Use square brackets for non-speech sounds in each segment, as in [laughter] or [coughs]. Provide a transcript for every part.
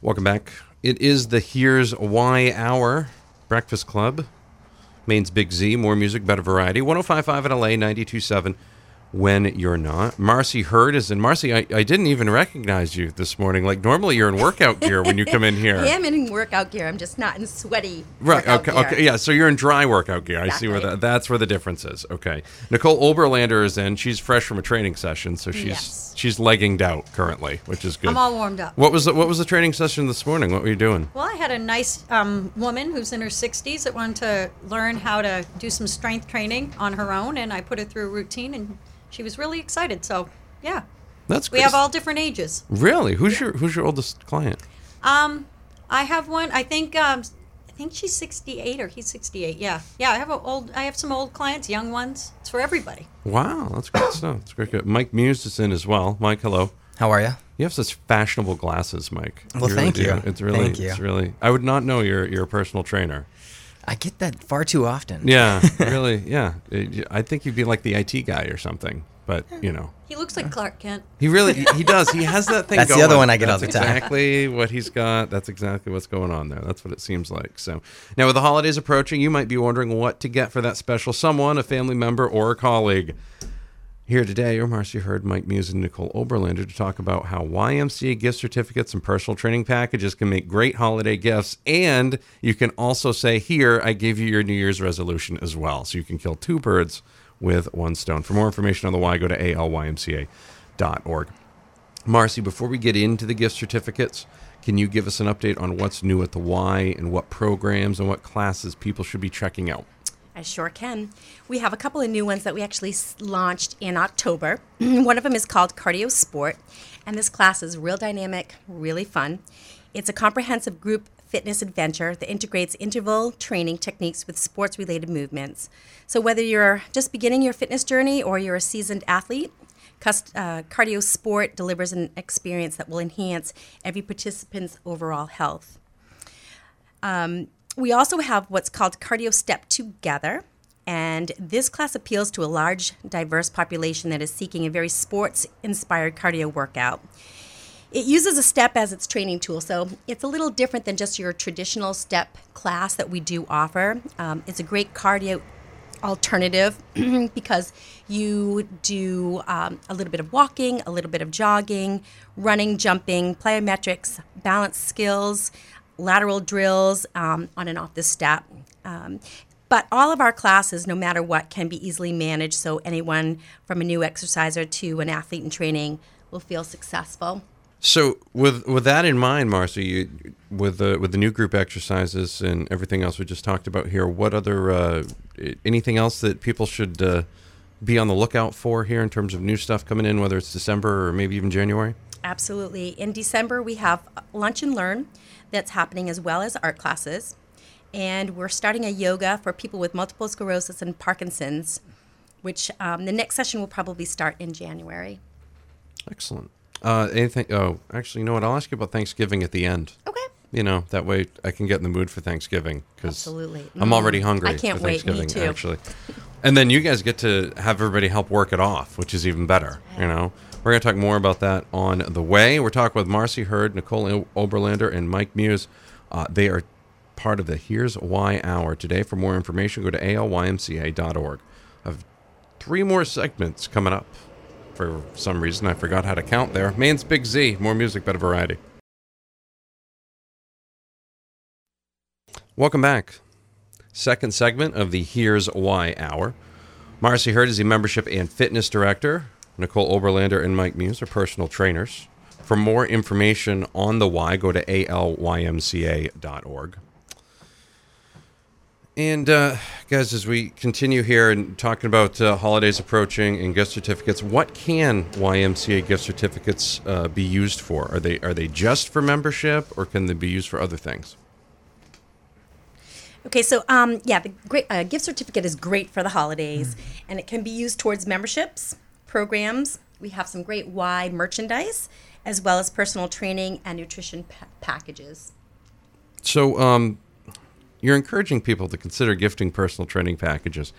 Welcome back. It is the Here's Why Hour Breakfast Club. Maine's Big Z, more music, better variety. 1055 in LA, 927 when you're not. Marcy Hurd is in. Marcy, I, I didn't even recognize you this morning. Like normally you're in workout gear when you come in here. [laughs] I am in workout gear. I'm just not in sweaty. Right. Okay. gear. Okay. Yeah. So you're in dry workout gear. I see where that. That's where the difference is. Okay. Nicole Oberlander is in. She's fresh from a training session, so she's Yes. she's legging out currently, which is good. I'm all warmed up. what was the, what was the training session this morning? What were you doing? Well, I had a nice um, woman who's in her 60s that wanted to learn how to do some strength training on her own, and I put her through a routine, and she was really excited. So, yeah, That's good. we great. have all different ages. really. Who's your Who's your oldest client? Um, I have one. I think um, I think she's 68 or he's 68. Yeah, yeah. I have a old. I have some old clients, young ones. It's for everybody. Wow, that's great stuff. That's great. Good. Mike Muse is in as well. Mike, hello. How are you? You have such fashionable glasses, Mike. Well, really thank do. you. It's really, Thank you. it's really. I would not know you're you're a personal trainer. I get that far too often. Yeah, [laughs] really. Yeah, I think you'd be like the IT guy or something. But you know, He looks like Clark Kent. he really he does. He has that [laughs] thing. That's the other one I get That's all the time. Exactly what he's got. That's exactly what's going on there. That's what it seems like. So now, with the holidays approaching, you might be wondering what to get for that special someone, a family member, or a colleague. Here today are Marcy Hurd, Mike Muse, and Nicole Oberlander to talk about how YMCA gift certificates and personal training packages can make great holiday gifts. And you can also say, Here, I give you your New Year's resolution as well. So you can kill two birds with one stone. For more information on the Y, go to alymca.org. Marcy, before we get into the gift certificates, can you give us an update on what's new at the Y and what programs and what classes people should be checking out? I sure can. We have a couple of new ones that we actually launched in October. [clears throat] One of them is called Cardio Sport, and this class is real dynamic, really fun. It's a comprehensive group fitness adventure that integrates interval training techniques with sports related movements. So, whether you're just beginning your fitness journey or you're a seasoned athlete, Cust- uh, Cardio Sport delivers an experience that will enhance every participant's overall health. Um, we also have what's called Cardio Step Together. And this class appeals to a large, diverse population that is seeking a very sports inspired cardio workout. It uses a step as its training tool, so it's a little different than just your traditional step class that we do offer. Um, it's a great cardio alternative [clears throat] because you do um, a little bit of walking, a little bit of jogging, running, jumping, plyometrics, balance skills, lateral drills um, on and off the step. Um, but all of our classes, no matter what, can be easily managed so anyone from a new exerciser to an athlete in training will feel successful. So with with that in mind, Marcy, you, with the with the new group exercises and everything else we just talked about here, what other uh, anything else that people should uh, be on the lookout for here in terms of new stuff coming in, whether it's December or maybe even January? Absolutely. In December, we have Lunch and Learn that's happening as well as art classes. And we're starting a yoga for people with multiple sclerosis and Parkinson's, which um, the next session will probably start in January. Excellent. Uh, anything? Oh, actually, you know what? I'll ask you about Thanksgiving at the end. Okay. You know, that way I can get in the mood for Thanksgiving because Absolutely. I'm already hungry. I can't for wait. Me Thanksgiving, too. Actually, and then you guys get to have everybody help work it off, which is even better. You know, we're going to talk more about that on the way. We're talking with Marcy Hurd, Nicole Oberlander, and Mike Muse. Uh, they are part of the Here's Why Hour today. For more information, go to alymca.org. I have three more segments coming up. For some reason, I forgot how to count there. Maine's Big Z. More music, better variety. Welcome back. Second segment of the Here's Why Hour. Marcy Hurd is the Membership and Fitness Director. Nicole Oberlander and Mike Muse are personal trainers. For more information on the why, go to alymca.org. And uh, guys, as we continue here and talking about uh, holidays approaching and gift certificates, what can YMCA gift certificates uh, be used for? Are they are they just for membership, or can they be used for other things? Okay, so um, yeah, the great uh, gift certificate is great for the holidays, and it can be used towards memberships, programs. We have some great Y merchandise, as well as personal training and nutrition pa- packages. So, um, you're encouraging people to consider gifting personal training packages.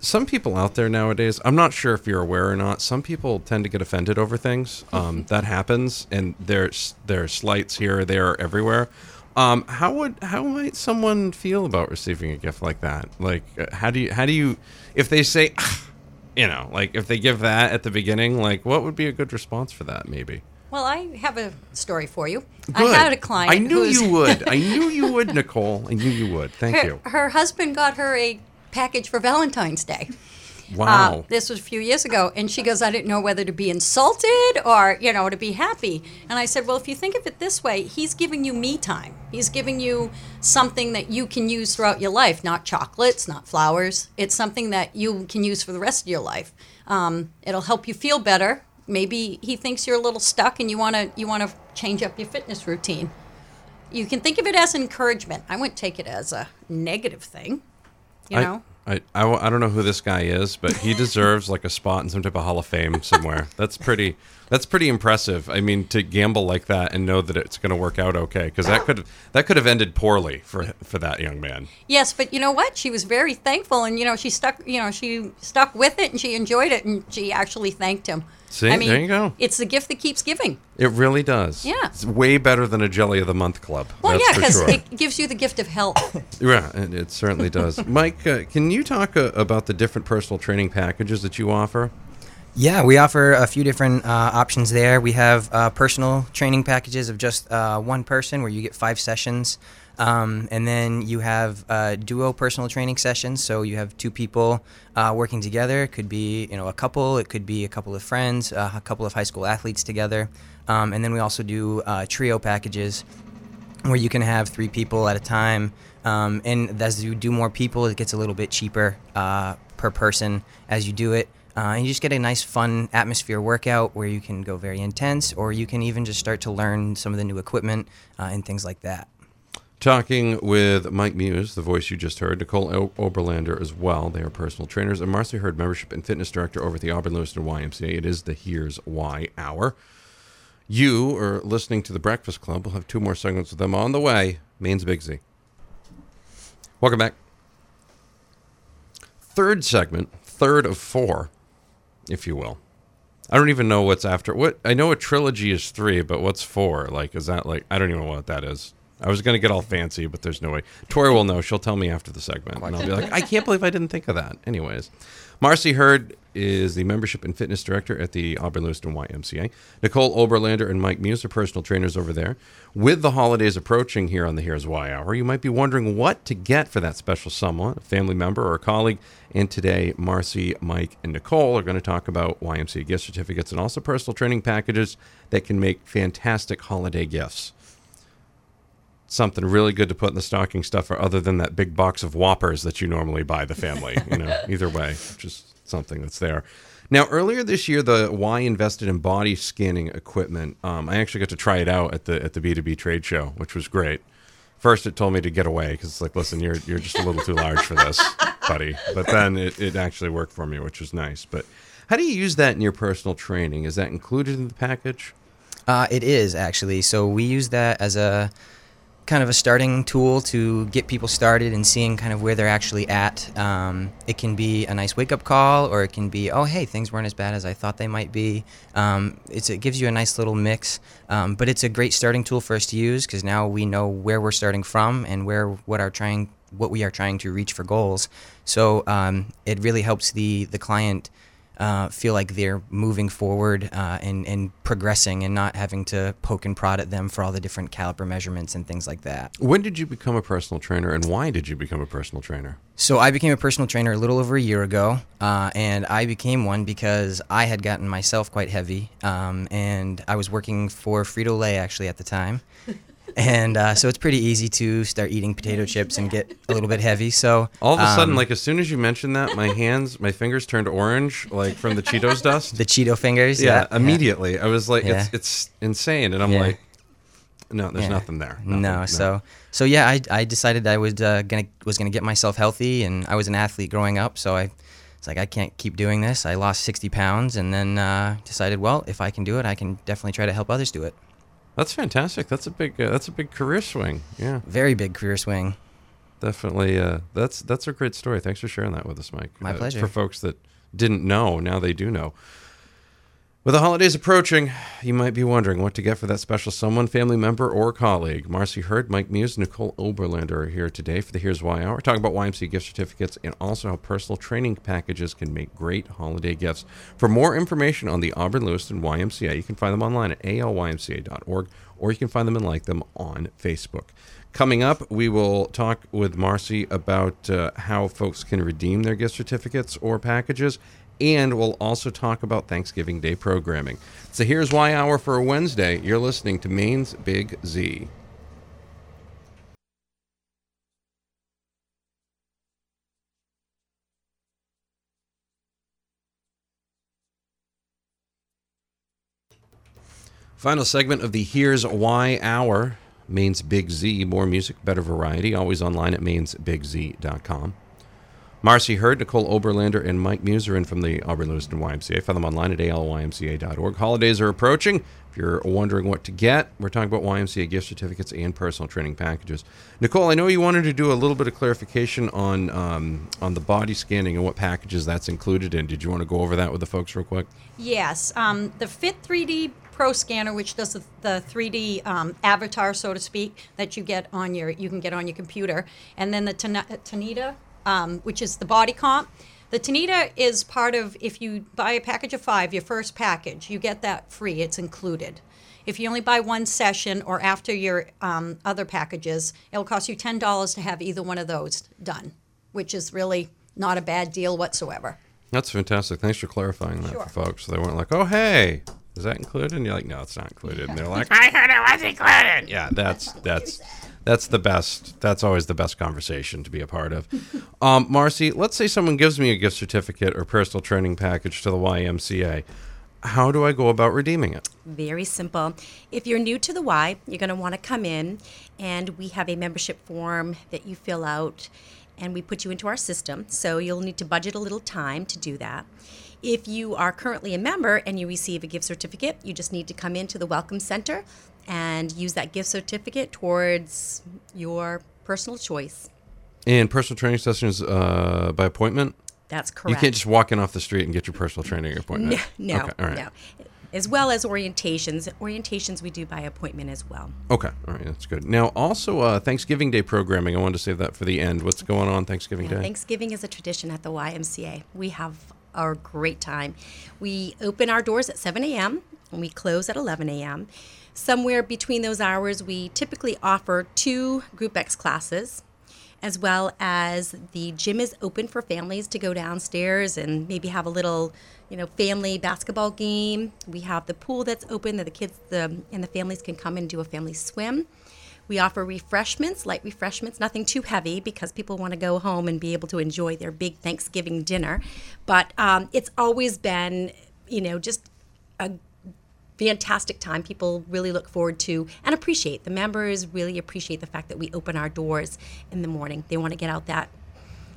some people out there nowadays, I'm not sure if you're aware or not, some people tend to get offended over things. [laughs] Um, that happens, and there's there's slights here, there, everywhere. Um, how would how might someone feel about receiving a gift like that? Like, uh, how do you how do you if they say, "Ah," you know, like if they give that at the beginning, like what would be a good response for that? Maybe. Well, I have a story for you. Good. I had a client. I knew you [laughs] would. I knew you would, Nicole. I knew you would. Thank her, you. her husband got her a package for Valentine's Day. Wow. Uh, this was a few years ago, and she goes, "I didn't know whether to be insulted or you know to be happy." And I said, "Well, if you think of it this way, he's giving you me time. He's giving you something that you can use throughout your life, not chocolates, not flowers. It's something that you can use for the rest of your life. Um, it'll help you feel better. Maybe he thinks you're a little stuck, and you want to you want to change up your fitness routine." You can think of it as encouragement. I wouldn't take it as a negative thing. You know, I, I, I don't know who this guy is, but he [laughs] deserves like a spot in some type of Hall of Fame somewhere. That's pretty. That's pretty impressive. I mean, to gamble like that and know that it's going to work out okay, because that could that could have ended poorly for for that young man. Yes, but you know what? She was very thankful, and you know she stuck. You know she stuck with it, and she enjoyed it, and she actually thanked him. See, I mean, there you go. It's the gift that keeps giving. It really does. Yeah. it's way better than a Jelly of the Month club. Well, that's yeah, because sure. it gives you the gift of health. [coughs] Yeah, it, it certainly does. [laughs] Mike, uh, can you talk uh, about the different personal training packages that you offer? Yeah, we offer a few different uh, options there. We have uh, personal training packages of just uh, one person where you get five sessions. Um, and then you have uh, duo personal training sessions. So you have two people uh, working together. It could be you know a couple. It could be a couple of friends, uh, a couple of high school athletes together. Um, and then we also do uh, trio packages where you can have three people at a time. Um, and as you do more people, it gets a little bit cheaper uh, per person as you do it. Uh, and you just get a nice, fun atmosphere workout where you can go very intense, or you can even just start to learn some of the new equipment uh, and things like that. Talking with Mike Muse, the voice you just heard, Nicole o- Oberlander as well. They are personal trainers, and Marcy Hurd, membership and fitness director over at the Auburn Lewiston YMCA. It is the Here's Why Hour. You are listening to the Breakfast Club. We'll have two more segments with them on the way. Maine's Big Z. Welcome back. Third segment, third of four, if you will. I don't even know what's after. What I know a trilogy is three, but what's four? Like, is that like I don't even know what that is. I was gonna get all fancy, but there's no way. Tori will know. She'll tell me after the segment, and I'll be like, I can't believe I didn't think of that. Anyways, Marcy Hurd is the membership and fitness director at the Auburn Lewiston YMCA. Nicole Oberlander and Mike Muse are personal trainers over there. With the holidays approaching here on the Here's Why Hour, you might be wondering what to get for that special someone, a family member or a colleague. And today, Marcy, Mike, and Nicole are going to talk about YMCA gift certificates and also personal training packages that can make fantastic holiday gifts something really good to put in the stocking stuffer other than that big box of whoppers that you normally buy the family you know [laughs] either way just something that's there. Now earlier this year the y invested in body scanning equipment um, i actually got to try it out at the at the b2b trade show which was great. First it told me to get away because it's like listen you're you're just a little too large for this [laughs] buddy. But then it, it actually worked for me which was nice. But how do you use that in your personal training? Is that included in the package? Uh, it is actually. So we use that as a kind of a starting tool to get people started and seeing kind of where they're actually at. Um, it can be a nice wake up call, or it can be, oh, hey, things weren't as bad as I thought they might be. Um, it gives you a nice little mix, um, but it's a great starting tool for us to use because now we know where we're starting from and where what trying what we are trying to reach for goals. So um, it really helps the the client uh, feel like they're moving forward uh, and, and progressing and not having to poke and prod at them for all the different caliper measurements and things like that. when did you become a personal trainer and why did you become a personal trainer So I became a personal trainer a little over a year ago, uh, and I became one because I had gotten myself quite heavy, um, and I was working for Frito Lay actually at the time. And uh, so it's pretty easy to start eating potato chips and get a little bit heavy. So All of a sudden, um, like as soon as you mentioned that, my hands, my fingers turned orange, like from the Cheetos [laughs] dust. the Cheeto fingers, yeah, yeah, immediately. I was like, Yeah. it's it's insane, and I'm Yeah. like, no, there's nothing there. No, Nothing, so so yeah, I, I decided I was uh, gonna was gonna get myself healthy, and I was an athlete growing up, so I it's like I can't keep doing this. I lost sixty pounds, and then uh, decided, well, if I can do it, I can definitely try to help others do it. That's fantastic. That's a big uh, that's a big career swing. Yeah, Very big career swing. definitely. Uh, that's that's a great story. Thanks for sharing that with us, Mike. My Uh, pleasure. For folks that didn't know, now they do know. With the holidays approaching, you might be wondering what to get for that special someone, family member, or colleague. Marcy Hurd, Mike Muse, Nicole Oberlander are here today for the Here's Why Hour, talking about YMCA gift certificates and also how personal training packages can make great holiday gifts. For more information on the Auburn Lewiston YMCA, you can find them online at alymca.org or you can find them and like them on Facebook. Coming up, we will talk with Marcy about uh, how folks can redeem their gift certificates or packages, and we'll also talk about Thanksgiving Day programming. So here's Why Hour for a Wednesday. You're listening to Maine's Big Z. Final segment of the Here's Why Hour. Maine's Big Z. More music, better variety. Always online at mainesbigz.com. Marcy Hurd, Nicole Oberlander, and Mike Muse are in from the Auburn Lewiston YMCA. Find them online at alymca.org. Holidays are approaching. If you're wondering what to get, we're talking about YMCA gift certificates and personal training packages. Nicole, I know you wanted to do a little bit of clarification on um, on the body scanning and what packages that's included in. Did you want to go over that with the folks real quick? Yes, um, the Fit 3D Pro Scanner, which does the, the 3D um, avatar, so to speak, that you get on your you can get on your computer, and then the Tanita, um, which is the body comp. The Tanita is part of if you buy a package of five, your first package, you get that free. It's included. If you only buy one session or after your um, other packages, it'll cost you ten dollars to have either one of those done, which is really not a bad deal whatsoever. That's fantastic. Thanks for clarifying that Sure. for folks. So they weren't like, "Oh, hey, is that included?" And you're like, "No, it's not included." And they're like, [laughs] "I heard it was included." Yeah, that's that's [laughs] that's the best. That's always the best conversation to be a part of. Um, Marcy, let's say someone gives me a gift certificate or personal training package to the YMCA. How do I go about redeeming it? Very simple. If you're new to the Y, you're going to want to come in, and we have a membership form that you fill out, and we put you into our system. So you'll need to budget a little time to do that. If you are currently a member and you receive a gift certificate, you just need to come into the Welcome Center and use that gift certificate towards your personal choice. And personal training sessions uh, by appointment. That's correct. You can't just walk in off the street and get your personal training appointment. no, Okay, all right. no. As well as orientations. Orientations we do by appointment as well. Okay, all right, that's good. Now, also uh, Thanksgiving Day programming. I wanted to save that for the end. What's going on Thanksgiving Yeah, Day? Thanksgiving is a tradition at the YMCA. We have our great time. We open our doors at 7 a.m. and we close at 11 a.m. Somewhere between those hours, we typically offer two Group X classes, as well as the gym is open for families to go downstairs and maybe have a little, you know, family basketball game. We have the pool that's open that the kids the, and the families can come and do a family swim. We offer refreshments, light refreshments, nothing too heavy because people want to go home and be able to enjoy their big Thanksgiving dinner. But um, it's always been, you know, just a fantastic time. People really look forward to and appreciate. The members really appreciate the fact that we open our doors in the morning. They want to get out that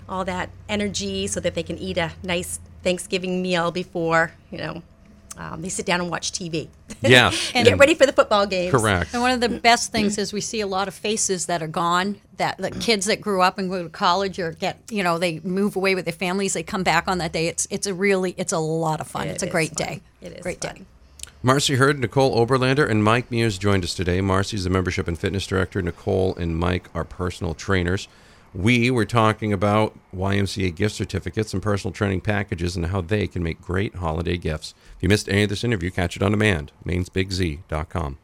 all that energy so that they can eat a nice Thanksgiving meal before, you know, um, they sit down and watch TV. Yeah, [laughs] and get ready for the football games. Correct. And one of the best things is we see a lot of faces that are gone. That the kids that grew up and go to college or get, you know, they move away with their families. They come back on that day. It's it's a really it's a lot of fun. It it's a great fun. day. It is great fun. day. Marcy Hurd, Nicole Oberlander, and Mike Muse joined us today. Marcy's the membership and fitness director. Nicole and Mike are personal trainers. We were talking about YMCA gift certificates and personal training packages and how they can make great holiday gifts. If you missed any of this interview, catch it on demand, mainesbigz.com.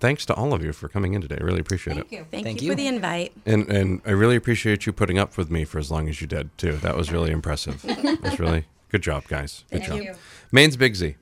Thanks to all of you for coming in today. I really appreciate it. Thank it. you. Thank, Thank you, you. for the invite. And and I really appreciate you putting up with me for as long as you did too. That was really impressive. It was really good job, guys. Good Thank job. you. Maine's Big Z.